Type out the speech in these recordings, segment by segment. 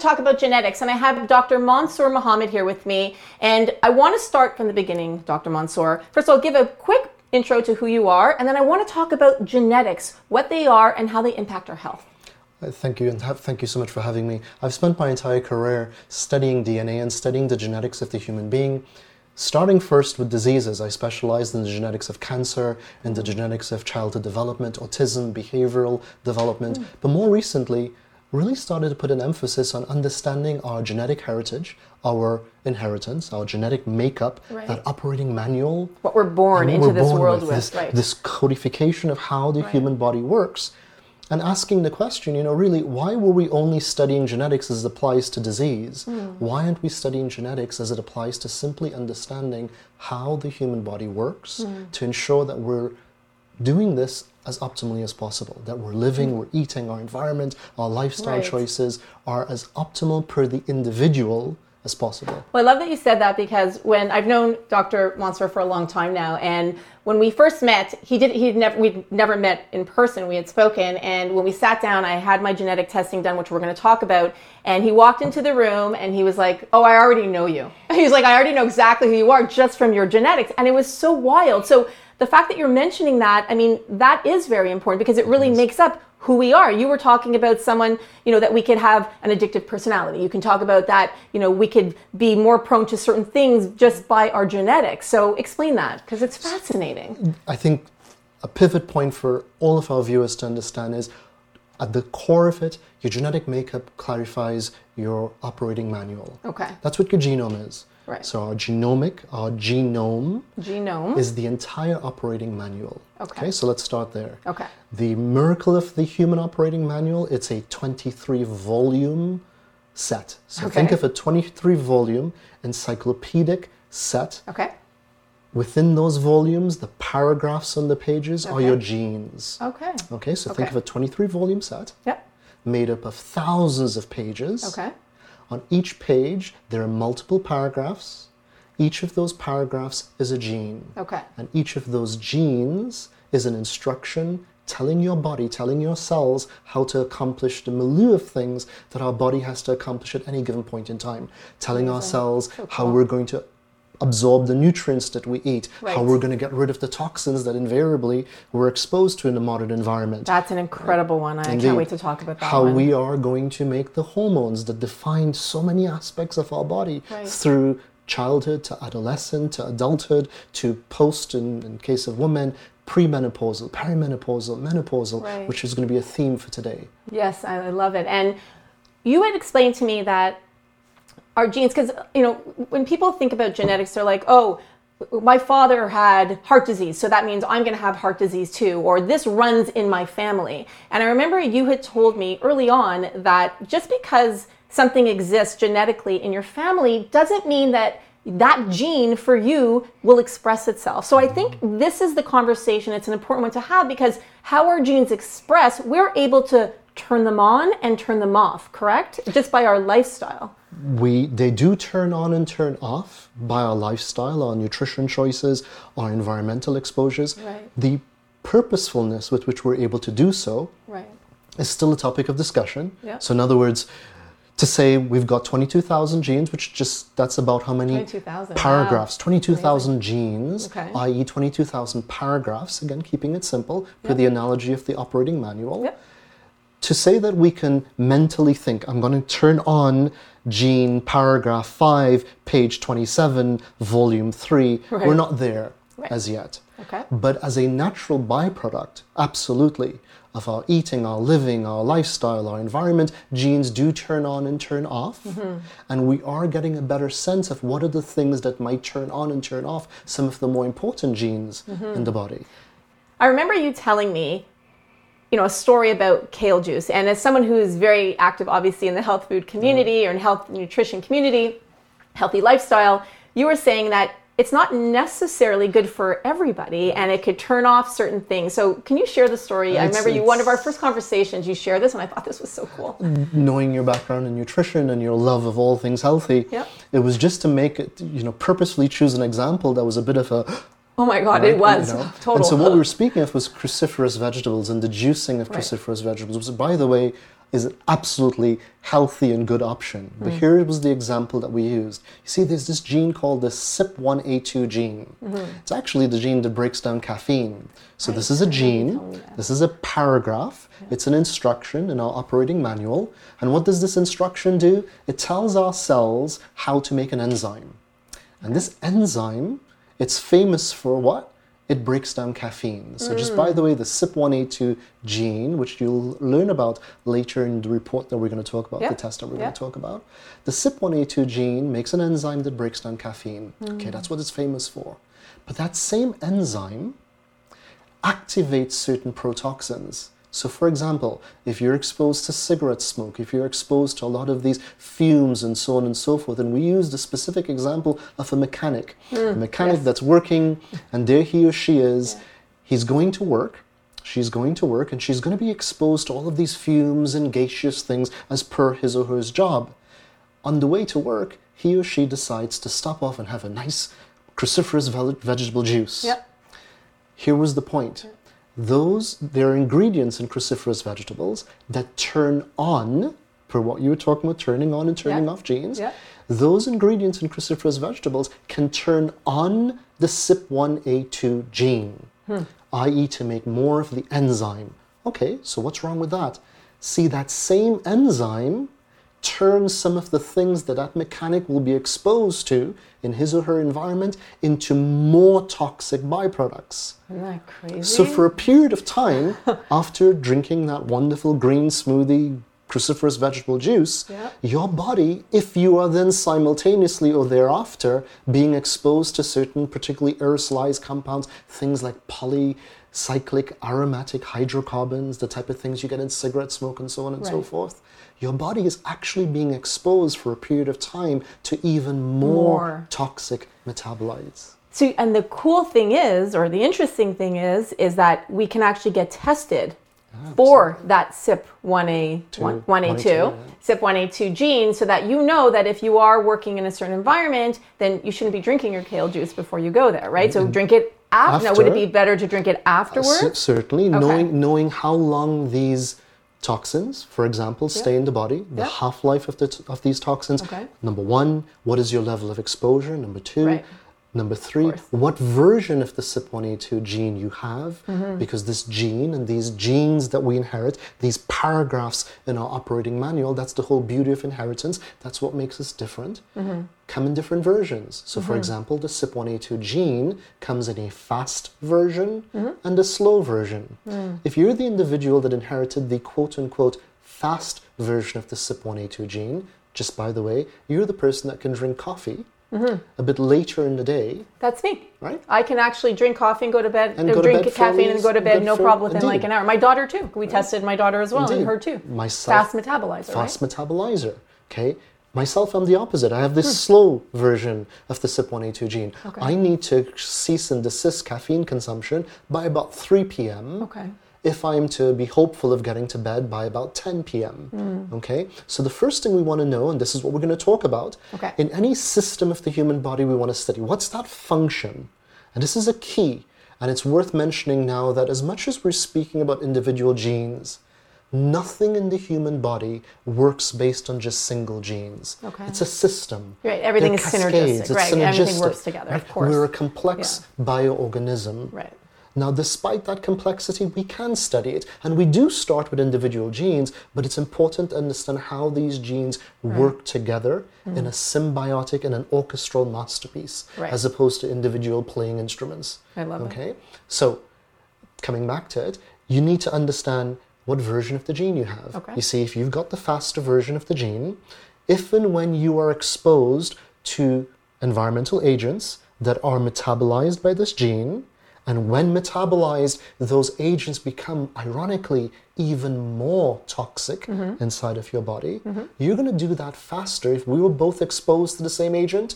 talk about genetics, and I have Dr. Mansoor Mohammed here with me. And I want to start from the beginning, Dr. Mansoor. First of all, give a quick intro to who you are, and then I want to talk about genetics, what they are, and how they impact our health. Uh, Thank you, and ha- thank you so much for having me. I've spent my entire career studying DNA and studying the genetics of the human being. Starting first with diseases, I specialized in the genetics of cancer, in the genetics of childhood development, autism, behavioral development. But more recently, really started to put an emphasis on understanding our genetic heritage, our inheritance, our genetic makeup, Right. that operating manual What we're born and into we're this born world with, with, this, right? this codification of how the human body works and asking the question you know really why were we only studying genetics as it applies to disease Hmm. why aren't we studying genetics as it applies to simply understanding how the human body works Hmm. to ensure that we're doing this as optimally as possible that we're living we're eating our environment our lifestyle Right. choices are as optimal per the individual as possible Well, I love that you said that because when I've known Dr. Mansoor for a long time now, and when we first met, he did he'd never we'd never met in person. We had spoken, and when we sat down, I had my genetic testing done, which we're going to talk about. And he walked into the room, and he was like, "Oh, I already know you." He's like, "I already know exactly who you are just from your genetics," and it was so wild. So the fact that you're mentioning that, I mean, that is very important because it really makes up who we are. You were talking about someone, you know, that we could have an addictive personality. You can talk about that, you know, we could be more prone to certain things just by our genetics. So explain that because it's fascinating. I think a pivot point for all of our viewers to understand is at the core of it, your genetic makeup clarifies your operating manual. Okay. That's what your genome is. Right. So our genomic, our genome Genome. is the entire operating manual. Okay. so let's start there. Okay. The miracle of the human operating manual, it's a 23 volume set. So think of a 23 volume encyclopedic set Okay. Within those volumes, the paragraphs on the pages are your genes. Okay. Okay, so think of a 23 volume set Yep. made up of thousands of pages. Okay. On each page, there are multiple paragraphs. Each of those paragraphs is a gene. Okay. And each of those genes is an instruction telling your body, telling your cells how to accomplish the milieu of things that our body has to accomplish at any given point in time. Telling our cells So how we're going to absorb the nutrients that we eat, how we're going to get rid of the toxins that invariably we're exposed to in the modern environment That's an incredible one. I Indeed. can't wait to talk about that how one. we are going to make the hormones that define so many aspects of our body Right. through childhood to adolescent to adulthood to post in, in case of women premenopausal perimenopausal menopausal Right. which is going to be a theme for today Yes, I love it. And you had explained to me that our genes, because, you know, when people think about genetics, they're like, oh, my father had heart disease, so that means I'm going to have heart disease too, or this runs in my family. And I remember you had told me early on that just because something exists genetically in your family doesn't mean that that gene for you will express itself. So I think this is the conversation. It's an important one to have because how our genes express, we're able to turn them on and turn them off, correct? Just by our lifestyle. We they do turn on and turn off by our lifestyle our nutrition choices our environmental exposures Right. the purposefulness with which we're able to do so Right. is still a topic of discussion. Yeah. So, in other words, to say we've got 22,000 genes, which just that's about how many 22,000, wow. paragraphs? 22,000 genes, Okay. i.e., 22,000 paragraphs. Again, keeping it simple for the analogy of the operating manual. Yep. To say that we can mentally think, I'm going to turn on gene paragraph 5, page 27, volume 3, Right. we're not there Right. as yet. Okay. But as a natural byproduct, absolutely, of our eating, our living, our lifestyle, our environment, genes do turn on and turn off. Mm-hmm. And we are getting a better sense of what are the things that might turn on and turn off some of the more important genes mm-hmm. in the body. I remember you telling me, you know, a story about kale juice. And as someone who is very active, obviously, in the health food community mm-hmm. or in health nutrition community, healthy lifestyle, you were saying that it's not necessarily good for everybody and it could turn off certain things. So can you share the story? I remember you one of our first conversations, you shared this and I thought this was so cool. Knowing your background in nutrition and your love of all things healthy, Yep. it was just to make it, you know, purposefully choose an example that was a bit of a Oh my God, right? it was You know? total. And so what we were speaking of was cruciferous vegetables and the juicing of Right. cruciferous vegetables. Which, by the way, is an absolutely healthy and good option. But mm. here was the example that we used. You see, there's this gene called the CYP1A2 gene. Mm-hmm. It's actually the gene that breaks down caffeine. So this is a gene, this is a paragraph, it's an instruction in our operating manual. And what does this instruction do? It tells our cells how to make an enzyme. And this enzyme, it's famous for what? It breaks down caffeine. So, just by the way, the CYP1A2 gene, which you'll learn about later in the report that we're going to talk about, the test that we're going to talk about, the CYP1A2 gene makes an enzyme that breaks down caffeine. Okay, that's what it's famous for. But that same enzyme activates certain protoxins. So, for example, if you're exposed to cigarette smoke, if you're exposed to a lot of these fumes and so on and so forth, and we used a specific example of a mechanic, a hmm, mechanic yes. that's working, and there he or she is, he's going to work, she's going to work, and she's going to be exposed to all of these fumes and gaseous things as per his or her job. On the way to work, he or she decides to stop off and have a nice cruciferous ve- vegetable juice. Yep. Here was the point. Those there are ingredients in cruciferous vegetables that turn on, per what you were talking about, turning on and turning Yeah. off genes. Yeah. Those ingredients in cruciferous vegetables can turn on the CYP1A2 gene, hmm. i.e., to make more of the enzyme. Okay, so what's wrong with that? See, that same enzyme turns some of the things that that mechanic will be exposed to in his or her environment into more toxic byproducts. Isn't that crazy? So, for a period of time, after drinking that wonderful green smoothie, cruciferous vegetable juice, Yeah. your body, if you are then simultaneously or thereafter being exposed to certain particularly aerosolized compounds, things like polycyclic aromatic hydrocarbons, the type of things you get in cigarette smoke and so on and so forth, your body is actually being exposed for a period of time to even more, More. toxic metabolites. So, and the cool thing is, or the interesting thing is, is that we can actually get tested for that CYP1A, Two. 1A2, 1A2, yeah. CYP1A2 gene, so that you know that if you are working in a certain environment, then you shouldn't be drinking your kale juice before you go there, right? So mm-hmm. drink it after. Now, would it be better to drink it afterwards? Uh, cer- certainly, knowing knowing how long these toxins, for example, stay in the body, the Yeah. half life of the t- of these toxins. Okay. Number one, what is your level of exposure? Number two. Right. Number three, what version of the CYP1A2 gene you have, Mm-hmm. because this gene and these genes that we inherit, these paragraphs in our operating manual, that's the whole beauty of inheritance. That's what makes us different. Mm-hmm. Come in different versions. So, for example, the CYP1A2 gene comes in a fast version Mm-hmm. and a slow version. Mm. If you're the individual that inherited the quote unquote fast version of the CYP1A2 gene, just by the way, you're the person that can drink coffee Mm-hmm. a bit later in the day, That's me. right? I can actually drink coffee and go to bed, And go drink bed caffeine and go to bed, no problem within like an hour. My daughter too. We tested my daughter as well, and her too. Myself, Fast metabolizer, fast right? metabolizer. Okay. Myself, I'm the opposite. I have this slow version of the CYP1A2 gene. Hmm. Okay. I need to cease and desist caffeine consumption by about 3 p.m. Okay. If I'm to be hopeful of getting to bed by about 10 p.m. Hmm. Okay? So the first thing we want to know, and this is what we're going to talk about, Okay. in any system of the human body we want to study, what's that function? And this is a key, and it's worth mentioning now that as much as we're speaking about individual genes, nothing in the human body works based on just single genes. Okay. It's a system. Right, everything They're is synergistic, it's right, everything synergistic, works together, of course. We're a complex bioorganism. Right. Now, despite that complexity, we can study it, and we do start with individual genes, but it's important to understand how these genes work together in a symbiotic and an orchestral masterpiece, Mm-hmm. Right. as opposed to individual playing instruments. I love it. Okay, so coming back to it, you need to understand what version of the gene you have. Okay. You see, if you've got the faster version of the gene, if and when you are exposed to environmental agents that are metabolized by this gene, and when metabolized, those agents become, ironically, even more toxic Mm-hmm. inside of your body. You're going to do that faster. If we were both exposed to the same agent,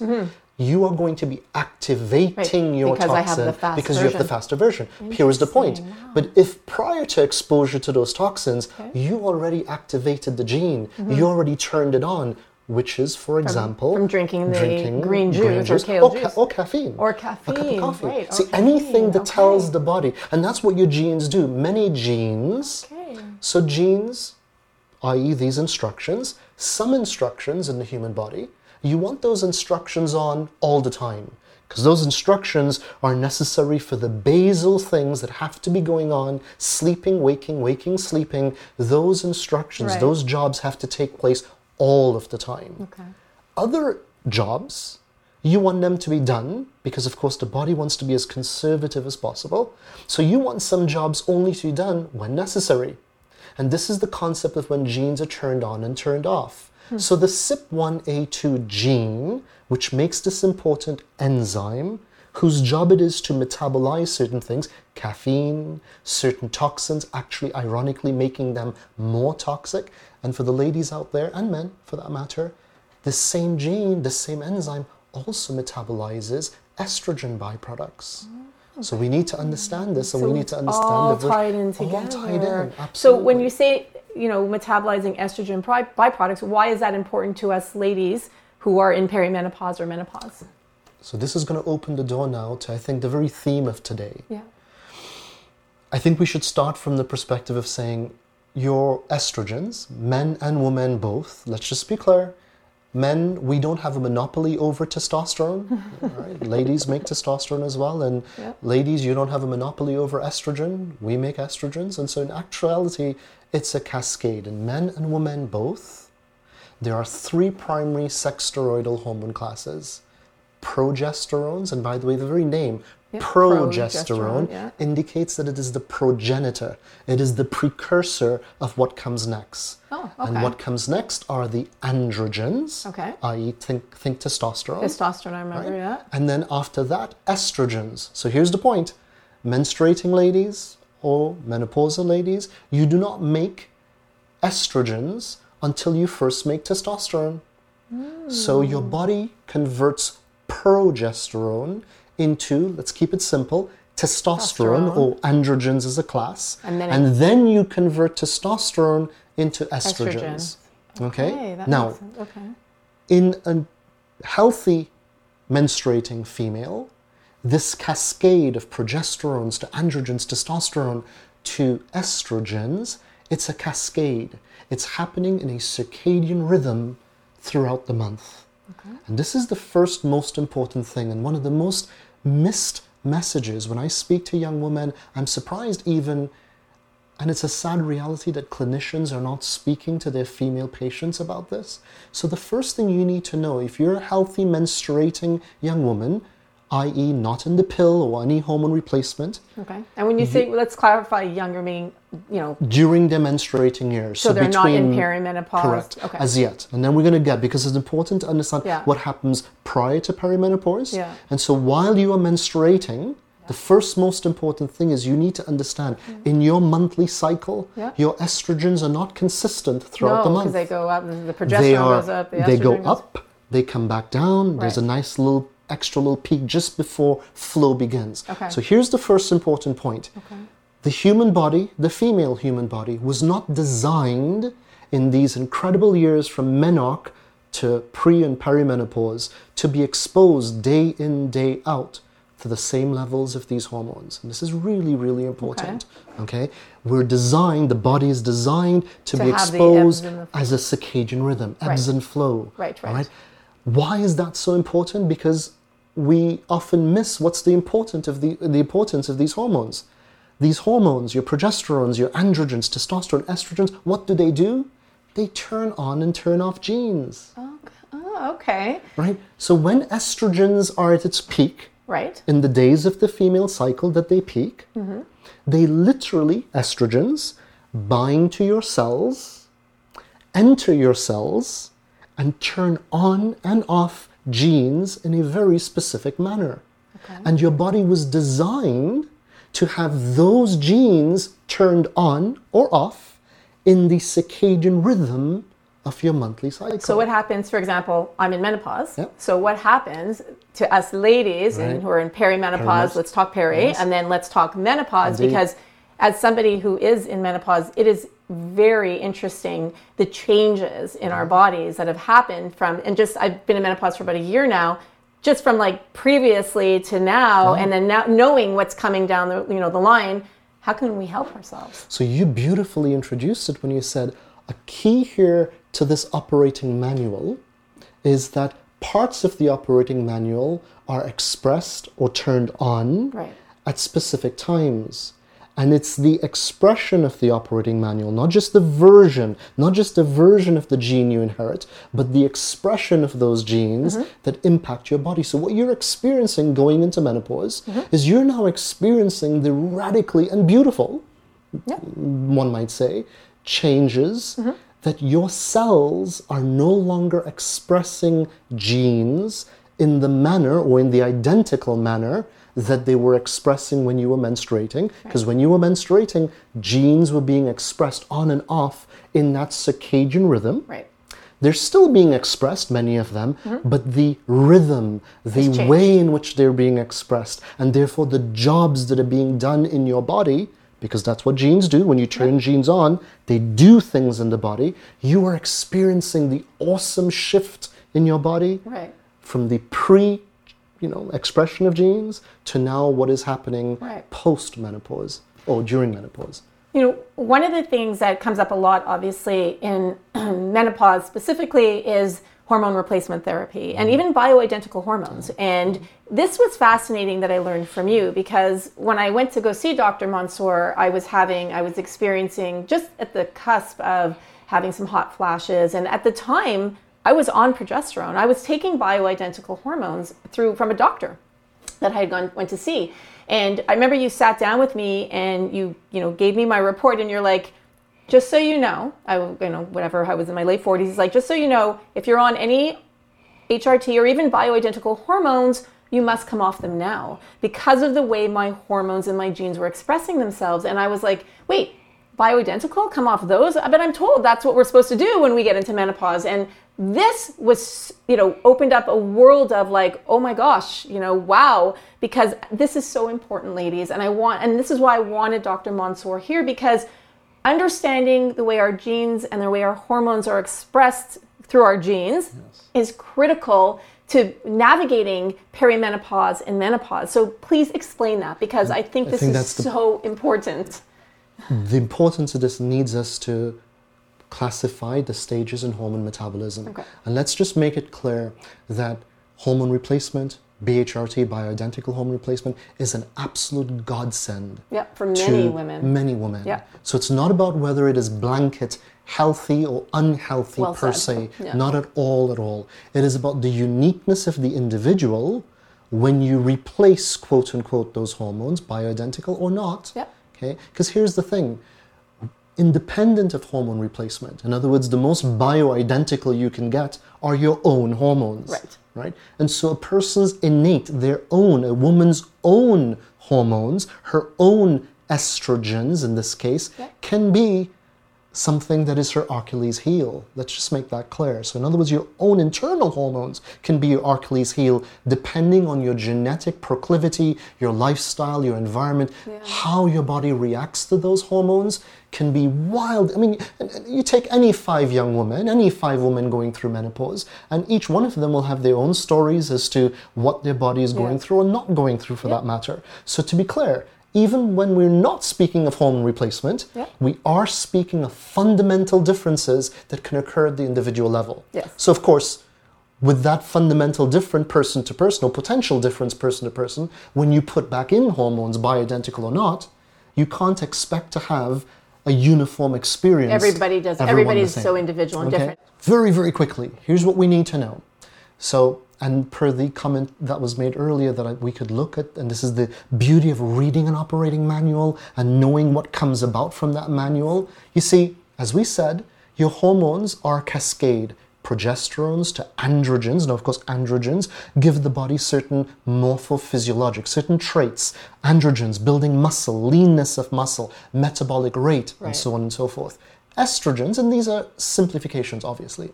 you are going to be activating Mm-hmm. Right, your because toxin because you have the faster version. Here's the point. Wow. But if prior to exposure to those toxins, you already activated the gene, you already turned it on, which is, for example, Mm-hmm. from drinking the green juice or kale or, ca- juice. or caffeine. Or A cup of coffee. right, See, anything caffeine, that tells the body, and that's what your genes do. Many genes, Okay. so genes i.e., these instructions, some instructions in the human body, you want those instructions on all the time. Because those instructions are necessary for the basal things that have to be going on sleeping, waking, waking, sleeping. Those instructions, Right. those jobs have to take place all of the time. Okay. Other jobs, you want them to be done because, of course, the body wants to be as conservative as possible. So you want some jobs only to be done when necessary. And this is the concept of when genes are turned on and turned off. Hmm. So the CYP1A2 gene, which makes this important enzyme, whose job it is to metabolize certain things, caffeine, certain toxins, actually ironically making them more toxic. And for the ladies out there, and men for that matter, the same gene, the same enzyme also metabolizes estrogen byproducts. Oh, so we need to understand this, and we need to understand all we're tied in all together. tied in. So when you say, you know, metabolizing estrogen byproducts, why is that important to us ladies who are in perimenopause or menopause? So this is going to open the door now to I think the very theme of today. Yeah. I think we should start from the perspective of saying your estrogens, men and women both, let's just be clear. Men, we don't have a monopoly over testosterone. right? Ladies make testosterone as well. And Yeah. ladies, you don't have a monopoly over estrogen. We make estrogens. And so, in actuality, it's a cascade. In men and women both, there are three primary sex steroidal hormone classes progesterones. And by the way, the very name, Progesterone, progesterone, yeah. indicates that it is the progenitor, it is the precursor of what comes next. Oh, okay. And what comes next are the androgens, Okay. i.e., think, think testosterone. Testosterone, I remember, right? yeah. And then after that, estrogens. So here's the point menstruating ladies or menopausal ladies, you do not make estrogens until you first make testosterone. Hmm. So your body converts progesterone into, let's keep it simple, testosterone, Testosterone. or androgens as a class. And then and then you convert testosterone into estrogens. Estrogen. Okay? That now. Okay. in a healthy menstruating female, this cascade of progesterones to androgens, testosterone to estrogens, it's a cascade. It's happening in a circadian rhythm throughout the month. And this is the first most important thing, and one of the most missed messages when I speak to young women. I'm surprised even and it's a sad reality that clinicians are not speaking to their female patients about this. So, the first thing you need to know if you're a healthy menstruating young woman, i.e., not in the pill or any hormone replacement, Okay. And when you say, let's clarify younger meaning, you know, during their menstruating years. so, they're not in perimenopause. Correct. Okay. As yet. And then we're going to get, because it's important to understand Yeah. what happens prior to perimenopause. Yeah. And so while you are menstruating, the first most important thing is you need to understand mm-hmm. in your monthly cycle, Yeah. your estrogens are not consistent throughout the no, month. because they go up, the the progesterone They are- goes up, the they go goes- up, they come back down. There's a nice little extra little peak just before flow begins. Okay. So here's the first important point. Okay. The human body, the female human body, was not designed in these incredible years from menarche to pre and perimenopause to be exposed day in, day out to the same levels of these hormones. And this is really, really important. Okay? We're designed, the body is designed to, To be have the ebbs exposed as a circadian rhythm, ebbs Right. and flow. Right, right. Why is that so important? Because we often miss what's the important of the, the importance of these hormones. These hormones, your progesterones, your androgens, testosterone, estrogens, what do they do? They turn on and turn off genes, Oh, okay. right? So when estrogens are at its peak, Right. in the days of the female cycle that they peak, mm-hmm. they literally, estrogens, bind to your cells, enter your cells, and turn on and off genes in a very specific manner. Okay. And your body was designed to have those genes turned on or off in the circadian rhythm of your monthly cycle. So what happens, for example, I'm in menopause. Yep. So what happens to us ladies Right. and who are in perimenopause, Perimenopause. let's talk peri, Yes. and then let's talk menopause Indeed. because as somebody who is in menopause, it is very interesting the changes in our mm-hmm. bodies that have happened from and just I've been in menopause for about a year now, just from like previously to now and then now knowing what's coming down the you know the line, how can we help ourselves? So you beautifully introduced it when you said A key here to this operating manual is that parts of the operating manual are expressed or turned on Right. at specific times. And it's the expression of the operating manual, not just the version, not just the version of the gene you inherit, but the expression of those genes mm-hmm. that impact your body. So, what you're experiencing going into menopause mm-hmm. is you're now experiencing the radically and beautiful, Yeah. one might say, changes mm-hmm. that your cells are no longer expressing genes in the manner or in the identical manner that they were expressing when you were menstruating. Because when you were menstruating, genes were being expressed on and off in that circadian rhythm. Right. They're still being expressed, many of them, mm-hmm. but the rhythm, the way in which they're being expressed, and therefore the jobs that are being done in your body, because that's what genes do. When you turn genes on, they do things in the body. You are experiencing the awesome shift in your body Right. from the pre you know expression of genes to now what is happening Right. post menopause or during menopause You know, one of the things that comes up a lot, obviously, in menopause specifically is hormone replacement therapy and mm-hmm. even bioidentical hormones. Mm-hmm. And this was fascinating that I learned from you because when I went to go see Dr. Mansoor, I was having, I was experiencing just at the cusp of having some hot flashes. And at the time, I was on progesterone. I was taking bioidentical hormones through from a doctor that I had gone went to see. And I remember you sat down with me and you you know gave me my report and you're like, just so you know, I you know whatever I was in my late 40s. He's like, just so you know, if you're on any HRT or even bioidentical hormones, you must come off them now because of the way my hormones and my genes were expressing themselves. And I was like, wait, bioidentical? Come off those? But I'm told that's what we're supposed to do when we get into menopause. And this was, you know, opened up a world of like, oh my gosh, you know, wow, because this is so important, ladies. And I want, and this is why I wanted Dr. Mansoor here because understanding the way our genes and the way our hormones are expressed through our genes is critical to navigating perimenopause and menopause. So please explain that because I think this think is that's the- so important. the importance of this needs us to classify the stages in hormone metabolism Okay. and let's just make it clear that hormone replacement BHRT bioidentical hormone replacement is an absolute godsend Yeah, for many to women. Many women. Yeah. So it's not about whether it is blanket healthy or unhealthy Well per said. se. Yeah. Not at all at all. It is about the uniqueness of the individual when you replace quote unquote those hormones, bioidentical or not. Yeah. Okay? Because here's the thing. Independent of hormone replacement, in other words, the most bioidentical you can get are your own hormones Right. right? And so a person's innate, their own, a woman's own hormones, her own estrogens in this case, Yeah. can be something that is her Achilles heel. Let's just make that clear. So, in other words, your own internal hormones can be your Achilles heel depending on your genetic proclivity, your lifestyle, your environment, how your body reacts to those hormones can be wild. I mean, you take any five young women, any five women going through menopause, and each one of them will have their own stories as to what their body is going Yeah. through or not going through for that matter. So, to be clear, even when we're not speaking of hormone replacement, Yeah. we are speaking of fundamental differences that can occur at the individual level. Yes. So, of course, with that fundamental different person to person or potential difference person to person, when you put back in hormones, bioidentical or not, you can't expect to have a uniform experience. Everybody does. Everybody's so individual and Okay? different. Very, very quickly, here's what we need to know. So, and per the comment that was made earlier that we could look at, and this is the beauty of reading an operating manual and knowing what comes about from that manual. You see, as we said, your hormones are a cascade. Progesterones to androgens. Now, of course, androgens give the body certain morphophysiologic, certain traits. Androgens, building muscle, leanness of muscle, metabolic rate, and so on and so forth. Estrogens, and these are simplifications, obviously.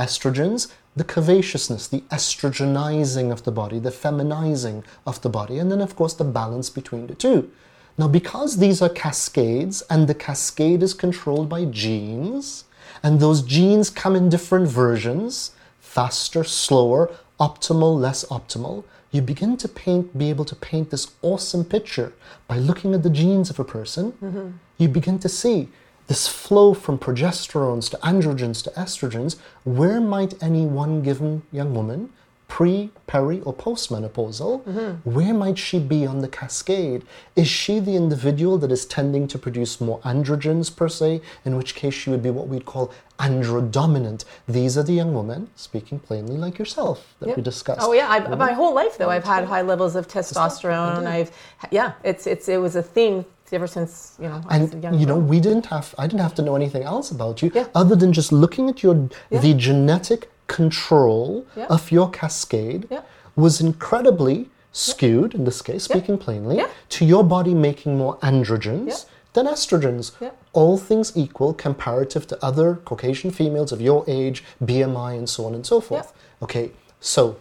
Estrogens, the covaciousness, the estrogenizing of the body, the feminizing of the body, and then, of course, the balance between the two. Now, because these are cascades and the cascade is controlled by genes, and those genes come in different versions faster, slower, optimal, less optimal you begin to paint, be able to paint this awesome picture by looking at the genes of a person. Mm-hmm. You begin to see this flow from progesterones to androgens to estrogens, where might any one given young woman, pre, peri, or postmenopausal, mm-hmm. where might she be on the cascade? Is she the individual that is tending to produce more androgens per se, in which case she would be what we'd call androdominant? These are the young women, speaking plainly like yourself, that we discussed. Oh yeah, I, mm-hmm. my whole life though I've had high levels of testosterone. Mm-hmm. I've yeah, it's it's it was a theme ever since you know I was a and you know we didn't have i didn't have to know anything else about you Yeah. other than just looking at your the genetic control Yeah. of your cascade Yeah. was incredibly skewed in this case speaking plainly Yeah. to your body making more androgens Yeah. than estrogens Yeah. all things equal comparative to other caucasian females of your age bmi and so on and so forth okay so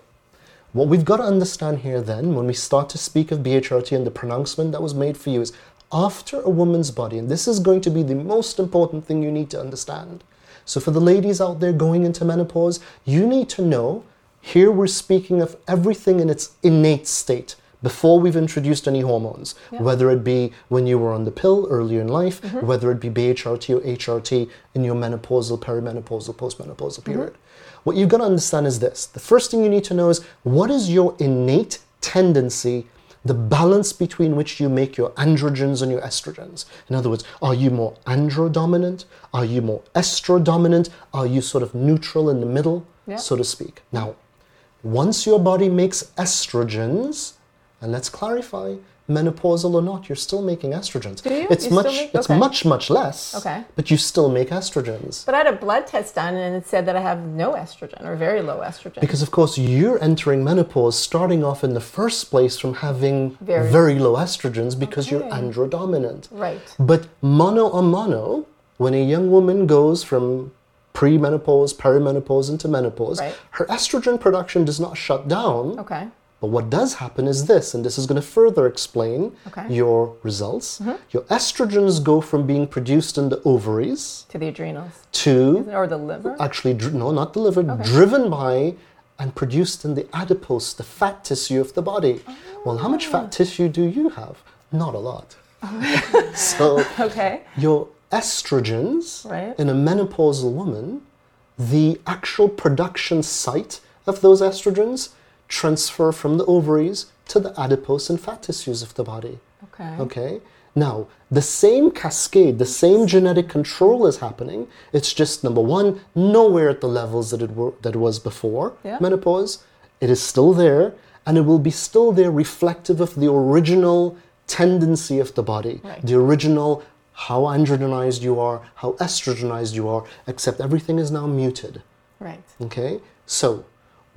what we've got to understand here then, when we start to speak of BHRT and the pronouncement that was made for you, is after a woman's body, and this is going to be the most important thing you need to understand. So, for the ladies out there going into menopause, you need to know here we're speaking of everything in its innate state before we've introduced any hormones, whether it be when you were on the pill earlier in life, mm-hmm. whether it be BHRT or HRT in your menopausal, perimenopausal, postmenopausal mm-hmm. period. What you've got to understand is this. The first thing you need to know is what is your innate tendency, the balance between which you make your androgens and your estrogens. In other words, are you more androdominant? Are you more estrodominant? Are you sort of neutral in the middle, Yeah. so to speak? Now, once your body makes estrogens, and let's clarify, menopausal or not, you're still making estrogens. Do you? It's You much make- it's okay. much much less. Okay. But you still make estrogens. But I had a blood test done and it said that I have no estrogen or very low estrogen. Because of course you're entering menopause starting off in the first place from having Very- very, low estrogens because you're Okay. androdominant. right. But mono a mono, when a young woman goes from pre-menopause, perimenopause into menopause, Right. her estrogen production does not shut down. Okay. But what does happen is this, and this is going to further explain Okay. your results. Mm-hmm. Your estrogens go from being produced in the ovaries To the adrenals to or the liver. actually no not the delivered driven by and produced in the adipose the fat tissue of the body oh. well how much fat tissue do you have not a lot so okay. your estrogens Right. in a menopausal woman the actual production site of those estrogens transfer from the ovaries to the adipose and fat tissues of the body Okay. Okay. Now, the same cascade, the same genetic control is happening. It's just number one, nowhere at the levels that it were that it was before Yeah. menopause. It is still there, and it will be still there, reflective of the original tendency of the body, Right. the original how androgenized you are, how estrogenized you are. Except everything is now muted. Right. Okay? So,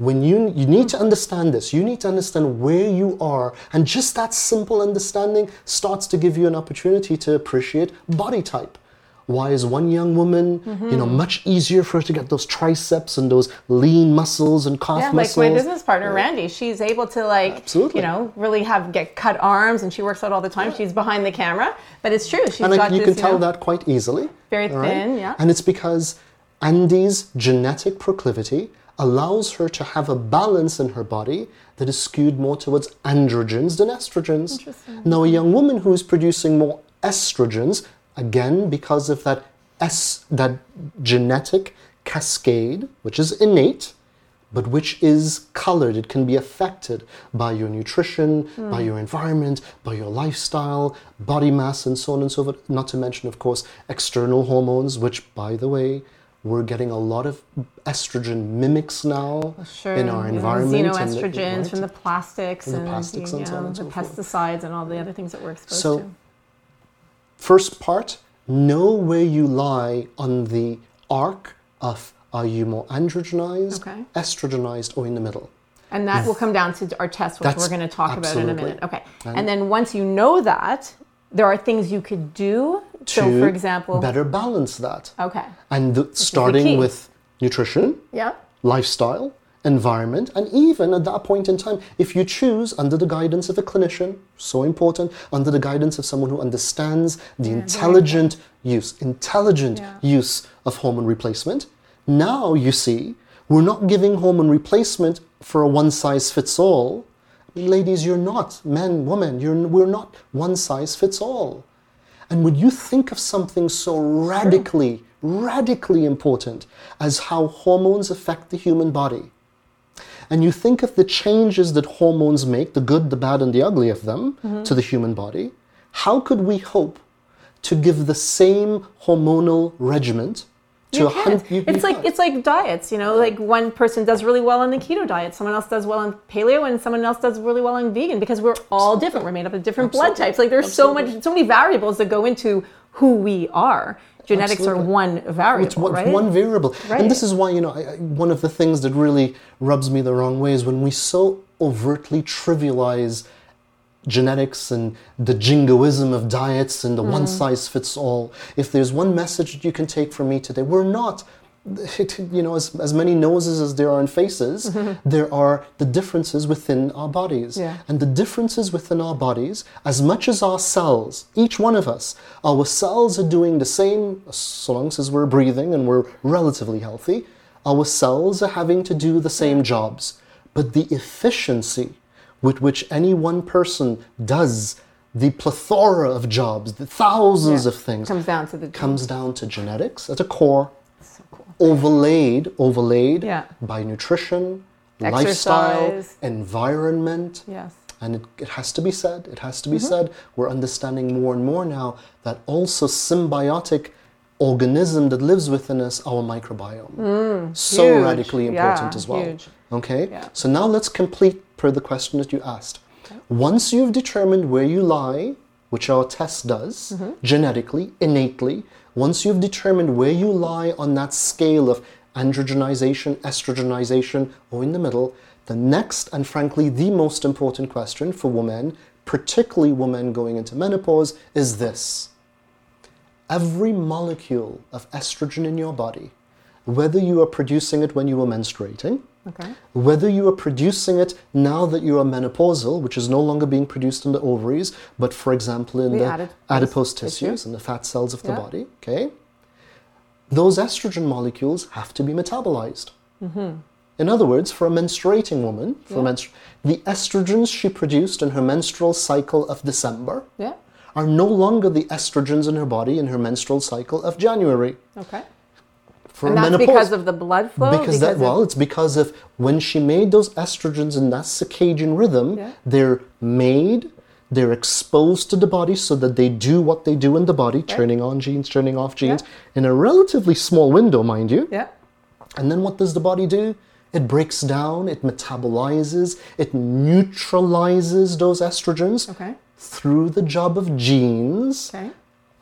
when you you need to understand this, you need to understand where you are, and just that simple understanding starts to give you an opportunity to appreciate body type. Why is one young woman, you know, much easier for her to get those triceps and those lean muscles and calf Yeah, like muscles? my business partner Randy, she's able to like, Absolutely. you know, really have get cut arms, and she works out all the time. She's behind the camera, but it's true. She's and got you this, can tell know, that quite easily. Very all right? thin, yeah. And it's because Andy's genetic proclivity allows her to have a balance in her body that is skewed more towards androgens than estrogens. Now, a young woman who is producing more estrogens, again, because of that S, that genetic cascade, which is innate, but which is colored. It can be affected by your nutrition, by hmm. your environment, by your lifestyle, body mass, and so on and so forth. Not to mention, of course, external hormones, which, by the way, we're getting a lot of estrogen mimics now Sure, in our environment. and the- xenoestrogens right? from the plastics the and, plastics you and so on know, and the so forth. pesticides and all the other things that we're exposed So, to. First part, know where you lie on the arc of are you more androgenized, Okay. estrogenized, or in the middle. And that will come down to our test, which That's- we're going to talk about in a minute. Okay. And, then once you know that, there are things you could do. So, for example, better balance that. okay. And the, starting with nutrition, Yeah. lifestyle, environment, and even at that point in time, if you choose under the guidance of a clinician, so important, under the guidance of someone who understands the intelligent use, intelligent Yeah. use of hormone replacement, now you see, we're not giving hormone replacement for a one size fits all. Ladies, you're not. Men, women, you're, we're not one size fits all. And would you think of something so radically, radically important as how hormones affect the human body? And you think of the changes that hormones make, the good, the bad, and the ugly of them, mm-hmm. to the human body, how could we hope to give the same hormonal regimen You hundred? can't. It's like it's like diets, you know. Like one person does really well on the keto diet, someone else does well on paleo, and someone else does really well on vegan because we're all different. We're made up of different blood types. Like there's so much, so many variables that go into who we are. Genetics Absolutely. are one variable, It's one, right? one variable. Right. And this is why, you know, I, I, one of the things that really rubs me the wrong way is when we so overtly trivialize genetics and the jingoism of diets and the mm-hmm. one size fits all. If there's one message that you can take from me today, we're not. You know, as, as many noses as there are in faces, there are the differences within our bodies. Yeah. And the differences within our bodies, as much as our cells, each one of us, our cells are doing the same, so long as we're breathing and we're relatively healthy, our cells are having to do the same jobs. But the efficiency with which any one person does the plethora of jobs, the thousands Yeah. of things, comes down to the comes down to genetics at a core, So cool. overlaid, overlaid Yeah. by nutrition, lifestyle, environment. Yes. And it, it has to be said, it has to be Mm-hmm. said, we're understanding more and more now that also symbiotic organism that lives within us, our microbiome. so Mm, huge. radically important Yeah, as well. huge. Okay? Yeah. So now let's complete per the question that you asked. Once you've determined where you lie, which our test does, Mm-hmm. genetically, innately, once you've determined where you lie on that scale of androgenization, estrogenization, or in the middle, the next and frankly the most important question for women, particularly women going into menopause, is this. Every molecule of estrogen in your body, whether you are producing it when you are menstruating, Okay. whether you are producing it now that you are menopausal, which is no longer being produced in the ovaries, but for example in The the, adipose adipose tissues and the fat cells of the body, okay? Those estrogen molecules have to be metabolized. Mm-hmm. In other words, for a menstruating woman, for Yeah. menstru- the estrogens she produced in her menstrual cycle of December Yeah. are no longer the estrogens in her body in her menstrual cycle of January. Okay. For And menopause, because of the blood flow. because that of- well it's because of when she made those estrogens in that circadian rhythm Yeah. they're made they're exposed to the body so that they do what they do in the body turning on genes turning off genes in a relatively small window mind you Yeah. and then what does the body do it breaks down it metabolizes it neutralizes those estrogens Okay. through the job of genes Okay.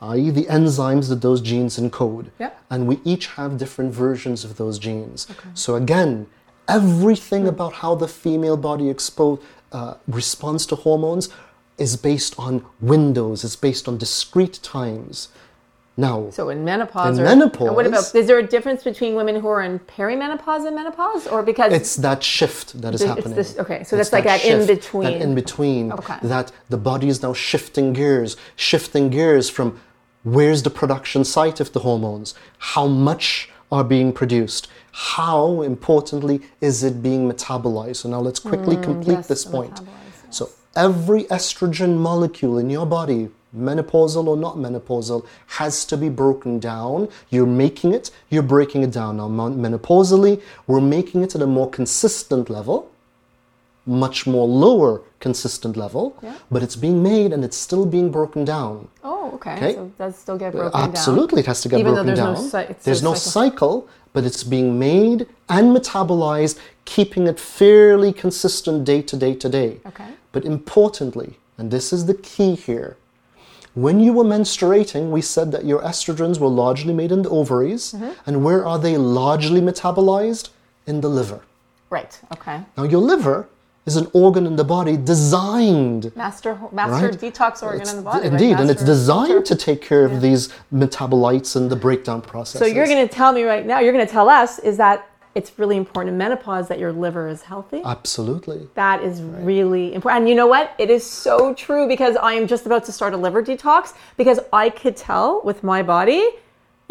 i.e., the enzymes that those genes encode. Yeah. And we each have different versions of those genes. Okay. So, again, everything about how the female body expo- uh, responds to hormones is based on windows, it's based on discrete times. Now, So in menopause, In or, menopause- what about? Is there a difference between women who are in perimenopause and menopause, or because it's that shift that is It's happening. this- okay, so It's that's like that in shift, between. That in between. Okay. That the body is now shifting gears, shifting gears from where's the production site of the hormones, how much are being produced, how importantly is it being metabolized. So now let's quickly complete Mm, yes, this point. metabolized, So every estrogen molecule in your body, menopausal or not menopausal, has to be broken down. You're making it, you're breaking it down. Now, menopausally, we're making it at a more consistent level, much more lower consistent level, Yeah. but it's being made and it's still being broken down. Oh, okay. Okay. So it does still get broken down. Absolutely, it has to get Even though broken there's no down. it's there's no cycle. cycle, but it's being made and metabolized, keeping it fairly consistent day to day to day. Okay. But importantly, and this is the key here, when you were menstruating, we said that your estrogens were largely made in the ovaries. Mm-hmm. And where are they largely metabolized? In the liver. Right. Okay. Now, your liver is an organ in the body designed Master master Right. detox organ it's- in the body. right? Indeed, and it's designed to take care of these metabolites and the breakdown processes. So you're going to tell me right now. You're going to tell us is that it's really important in menopause that your liver is healthy. Absolutely. That is really important. And you know what? It is so true because I am just about to start a liver detox because I could tell with my body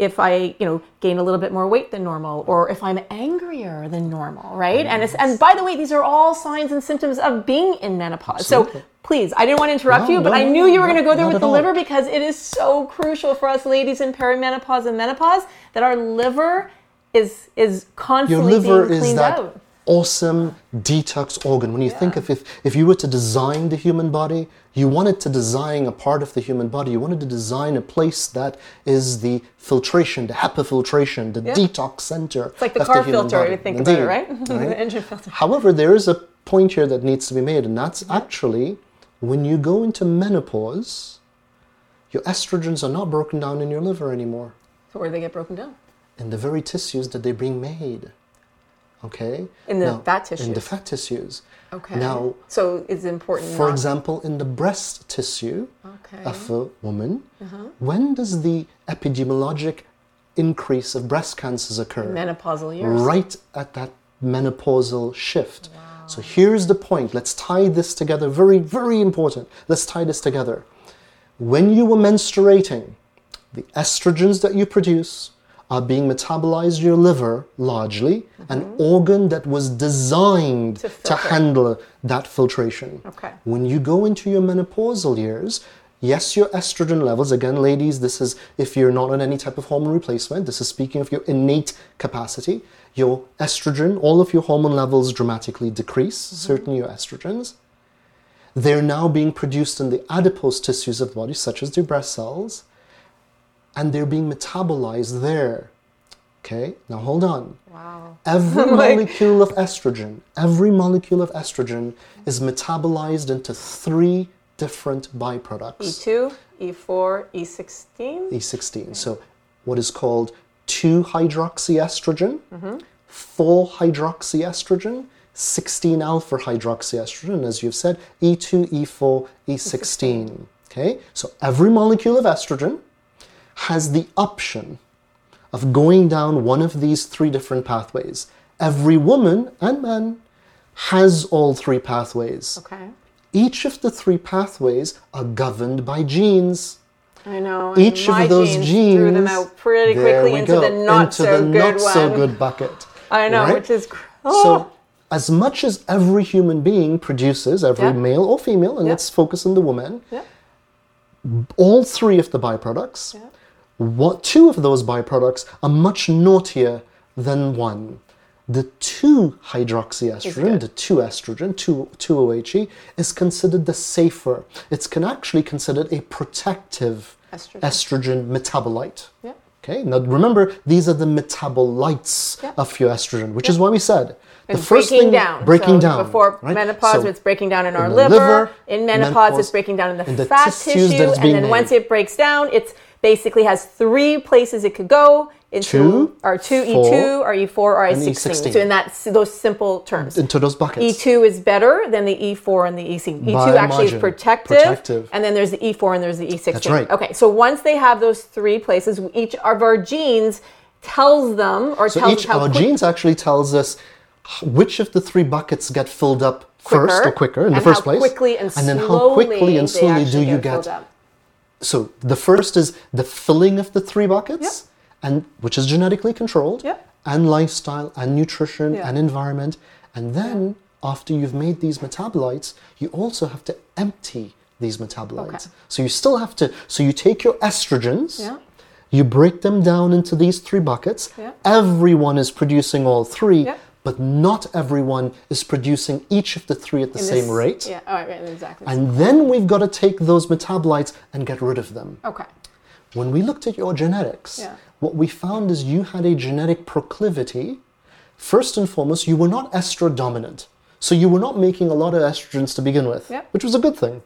if I, you know, gain a little bit more weight than normal, or if I'm angrier than normal, right? And it's, and by the way, these are all signs and symptoms of being in menopause. Absolutely. So please, I didn't want to interrupt No, you, but no, I knew you were no, going to go there with the all. liver because it is so crucial for us ladies in perimenopause and menopause that our liver is is Your constantly liver being is cleaned that out. Awesome detox organ. When you think of if, if you were to design the human body, you wanted to design a part of the human body. You wanted to design a place that is the filtration, the HEPA filtration, the detox center. It's like the car human filter, body. you think about it, Indeed, right? the engine filter. However, there is a point here that needs to be made, and that's actually when you go into menopause, your estrogens are not broken down in your liver anymore, So where do they get broken down? in the very tissues that they're being made. Okay? In the Now, fat In the tissues. fat tissues. Okay. Now, so it's important. for example, in the breast tissue Okay. of a woman, Uh-huh. when does the epidemiologic increase of breast cancers occur? menopausal years. right at that menopausal shift. So here's the point. Let's tie this together. Very, very important. Let's tie this together. When you were menstruating, the estrogens that you produce are being metabolized in your liver largely, an mm-hmm. organ that was designed To to, handle that filtration. Okay. When you go into your menopausal years, yes, your estrogen levels, again, ladies, this is if you're not on any type of hormone replacement, this is speaking of your innate capacity. Your estrogen, all of your hormone levels dramatically decrease, mm-hmm. certainly your estrogens. They're now being produced in the adipose tissues of the body, such as the breast cells, and they're being metabolized there. Okay, now hold on. Wow. Every Like- molecule of estrogen, every molecule of estrogen is metabolized into three different byproducts. E2, E4, E16. E16. So, what is called 2 hydroxyestrogen, Mm-hmm. 4 hydroxyestrogen, 16 alpha hydroxyestrogen, as you've said, E E2, E4, E16. Okay, so every molecule of estrogen has the option of going down one of these three different pathways. Every woman and man has all three pathways. Okay. Each of the three pathways are governed by genes. I know. Each of those genes, genes threw them out pretty quickly into go, the not into so the good not so good bucket. I know, right? which is cr- oh. So, as much as every human being produces, every Yeah. male or female, and Yeah. let's focus on the woman, yeah. all three of the byproducts, Yeah. What two of those byproducts are much naughtier than one. The 2 hydroxyestrogen, the 2 estrogen, 2, 2-OHE, is considered the safer. It's can actually considered a protective Estrogen. estrogen metabolite. Yeah. Okay, now remember, these are the metabolites Yeah. of your estrogen, which is why we said the It's first breaking thing down. breaking So down Before right? menopause, So it's breaking down in our liver. liver, in menopause, menopause, it's breaking down in the, in fat tissue. and then once it breaks down, it's basically has three places it could go into Two, or two four, E2 or E4 or and E16. E16. So in that those simple terms. into those buckets. E2 is better than the E4 and the E16. E2 By a actually is protective, Protective. and then there's the E4 and there's the E16. That's right. Okay, so once they have those three places, each of our genes tells them or So tells each how our genes actually tells us which of the three buckets get filled up first or quicker in the first how place, quickly and, and then how quickly and slowly do you get. So the first is the filling of the three buckets, and which is genetically controlled, Yep. and lifestyle, and nutrition, Yeah. and environment, and then after you've made these metabolites, you also have to empty these metabolites. Okay. So you still have to. So you take your estrogens. Yeah. You break them down into these three buckets. Yeah. Everyone is producing all three, Yeah. But not everyone is producing each of the three at the In same this- rate. Yeah, oh, right, exactly. And then we've got to take those metabolites and get rid of them. okay. When we looked at your genetics, Yeah. what we found is you had a genetic proclivity. First and foremost, you were not estro dominant. So you were not making a lot of estrogens to begin with. Mm-hmm. which was a good thing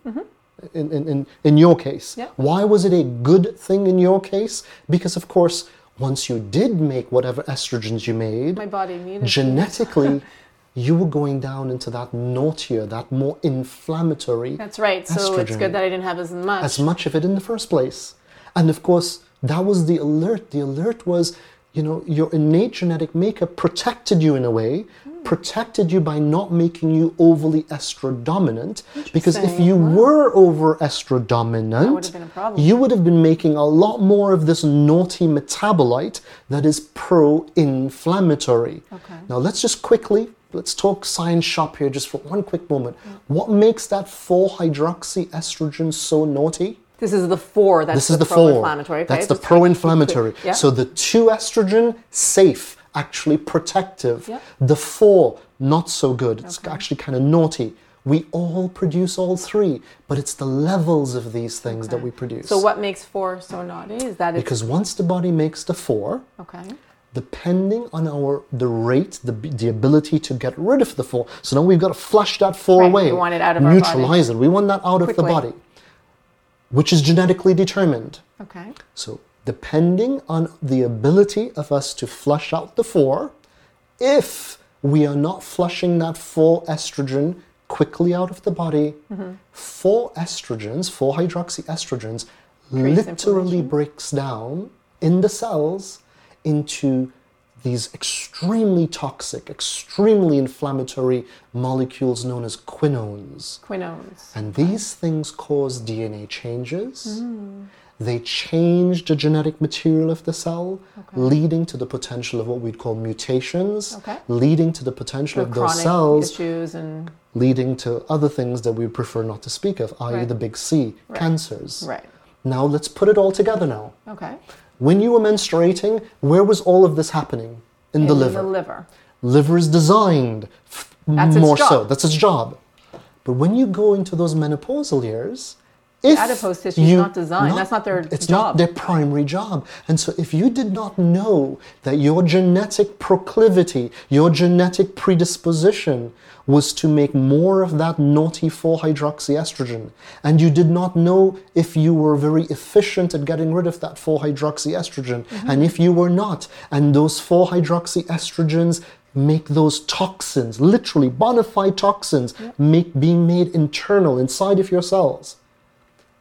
in, in, in, in your case. Yeah. Why was it a good thing in your case? Because, of course, once you did make whatever estrogens you made, My body needed genetically, you were going down into that naughtier, that more inflammatory That's right. So it's good that I didn't have as much. as much of it in the first place. And of course, that was the alert. The alert was you know, your innate genetic makeup protected you in a way, hmm. protected you by not making you overly estro dominant. Because if you Wow. were over estro dominant, would've been a problem. you would have been making a lot more of this naughty metabolite that is pro inflammatory. Okay. Now, let's just quickly. Let's talk science shop here just for one quick moment. Hmm. What makes that 4 hydroxy estrogen so naughty? This is the four. That's This is the, the four. pro-inflammatory. Okay, That's the pro-inflammatory. Yeah. So the two estrogen, safe, actually protective. Yeah. The four, not so good. It's actually kind of naughty. We all produce all three, but it's the levels of these things that we produce. so what makes four so naughty is that it's because once the body makes the four, okay. depending on our the rate, the, the ability to get rid of the four. So now we've got to flush that four Right, away. we want it out of our body. neutralize it. We want that out of the body, which is genetically determined. Okay. So, depending on the ability of us to flush out the four, if we are not flushing that four estrogen quickly out of the body, Mm-hmm. four estrogens, four hydroxyestrogens, literally breaks down in the cells into these extremely toxic, extremely inflammatory molecules known as quinones. Quinones. And these things cause DNA changes. They change the genetic material of the cell, leading to the potential of what we'd call mutations, Okay. leading to the potential The of those cells, issues and leading to other things that we prefer not to speak of, i.e., Right. the big C, cancers. right. Now, let's put it all together now. Okay. When you were menstruating, where was all of this happening? In the In liver. The liver. Liver is designed f- That's its more so. That's its job. But when you go into those menopausal years, if adipose tissue is not designed. That's not their It's job. not their primary job. And so, if you did not know that your genetic proclivity, your genetic predisposition was to make more of that naughty 4-hydroxyestrogen, and you did not know if you were very efficient at getting rid of that 4-hydroxyestrogen, Mm-hmm. and if you were not, and those 4-hydroxyestrogens make those toxins, literally bona fide toxins, make being made internal inside of your cells.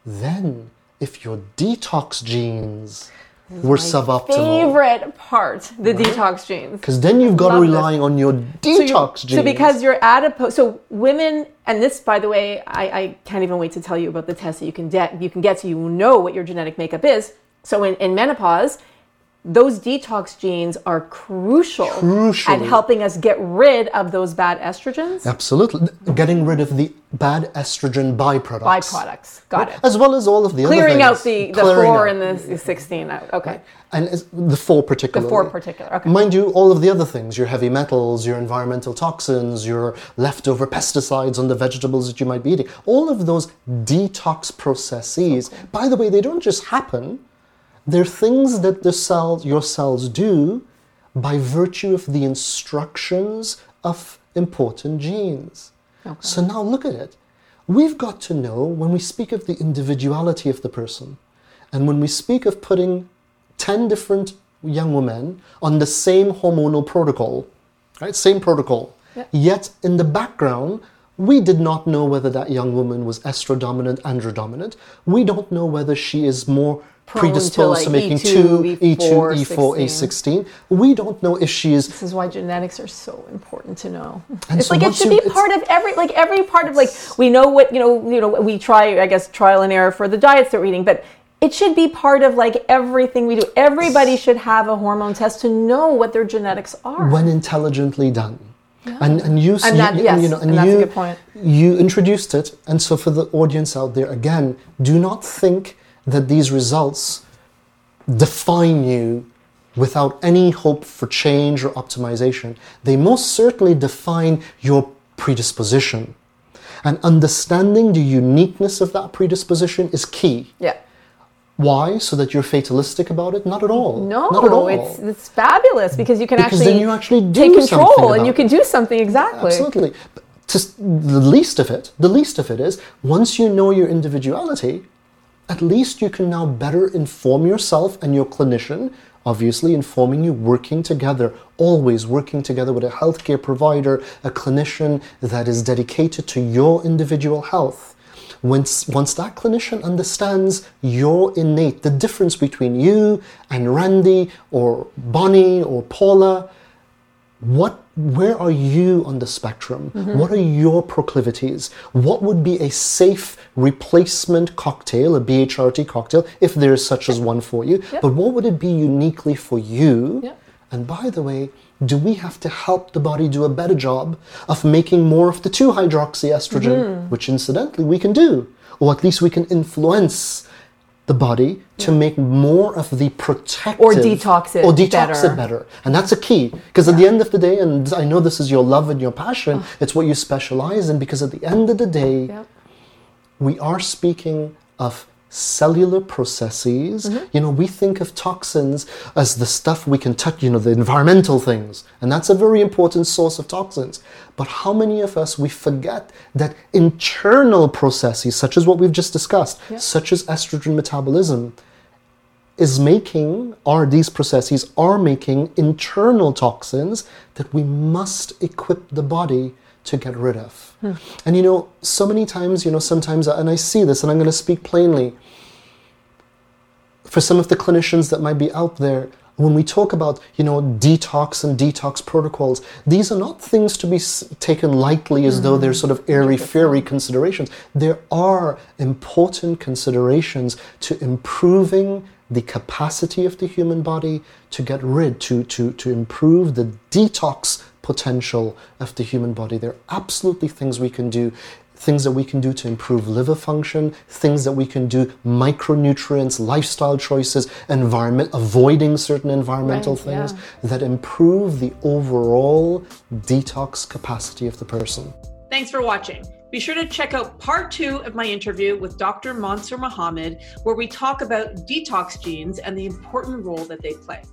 Then, if your detox genes were suboptimal, My Favorite part, the detox genes. because then you've got to Love this. rely on your So detox genes. So because you're adipose, so women, and this, by the way, I, I can't even wait to tell you about the test that you can get. You can get so you know what your genetic makeup is. So in, in menopause, those detox genes are crucial Crucially. at helping us get rid of those bad estrogens Absolutely, getting rid of the bad estrogen byproducts. byproducts. Got it. As well as all of the Clearing out the, the Clearing four out. and the 16 out. Okay. and the four particularly. four particular, okay. Mind you, all of the other things, your heavy metals, your environmental toxins, your leftover pesticides on the vegetables that you might be eating, all of those detox processes, by the way, they don't just happen. They're things that the cells, your cells do by virtue of the instructions of important genes. Okay. So now look at it. We've got to know when we speak of the individuality of the person, and when we speak of putting 10 different young women on the same hormonal protocol, right? Same protocol. Yet in the background, we did not know whether that young woman was estrodominant, androdominant. We don't know whether she is more Prone to, predisposed to, making E2, E2, E4, E4, A16. We don't know if she is This is why genetics are so important to know. And it's so like it should you- be part of every like every part of like we know what you know you know we try I guess trial and error for the diets that we're eating, but it should be part of like everything we do. Everybody should have a hormone test to know what their genetics are. when intelligently done. And, and you, And you- that- you, yes, you know, and, and that's a you, good point. you introduced it, and so for the audience out there, again, do not think that these results define you without any hope for change or optimization. They most certainly define your predisposition. And understanding the uniqueness of that predisposition is key. yeah. Why? So that you're fatalistic about it? Not at all. No, Not at all. it's it's fabulous because you can Because actually then you actually do take control and you can do something exactly. Absolutely. But to, the least of it, the least of it is once you know your individuality, at least you can now better inform yourself and your clinician, obviously informing you, working together, always working together with a healthcare provider, a clinician that is dedicated to your individual health. Once, once that clinician understands your innate, the difference between you and Randy or Bonnie or Paula, what where are you on the spectrum? Mm-hmm. What are your proclivities? What would be a safe replacement cocktail, a BHRT cocktail, if there is such as one for you? Yep. But what would it be uniquely for you? Yep. And by the way, do we have to help the body do a better job of making more of the 2 hydroxyestrogen, mm-hmm. which incidentally we can do, or at least we can influence the body to yeah. make more of the protective or detox it or detox better. it better and that's a key because yeah. at the end of the day and i know this is your love and your passion it's what you specialize in because at the end of the day we are speaking of cellular processes. Mm-hmm. You know, we think of toxins as the stuff we can touch, you know, the environmental things. And that's a very important source of toxins. But how many of us we forget that internal processes, such as what we've just discussed, yeah. such as estrogen metabolism, is making, are these processes are making internal toxins that we must equip the body to get rid of. Hmm. And you know, so many times, you know, sometimes, and I see this, and I'm going to speak plainly. For some of the clinicians that might be out there, when we talk about, you know, detox and detox protocols, these are not things to be taken lightly as mm-hmm. though they're sort of airy fairy considerations. There are important considerations to improving the capacity of the human body to get rid, to, to, to improve the detox potential of the human body. There are absolutely things we can do things that we can do to improve liver function, things that we can do, micronutrients, lifestyle choices, environment, avoiding certain environmental right, things yeah. that improve the overall detox capacity of the person. Thanks for watching. Be sure to check out part two of my interview with Dr. Mansoor Mohammed, where we talk about detox genes and the important role that they play.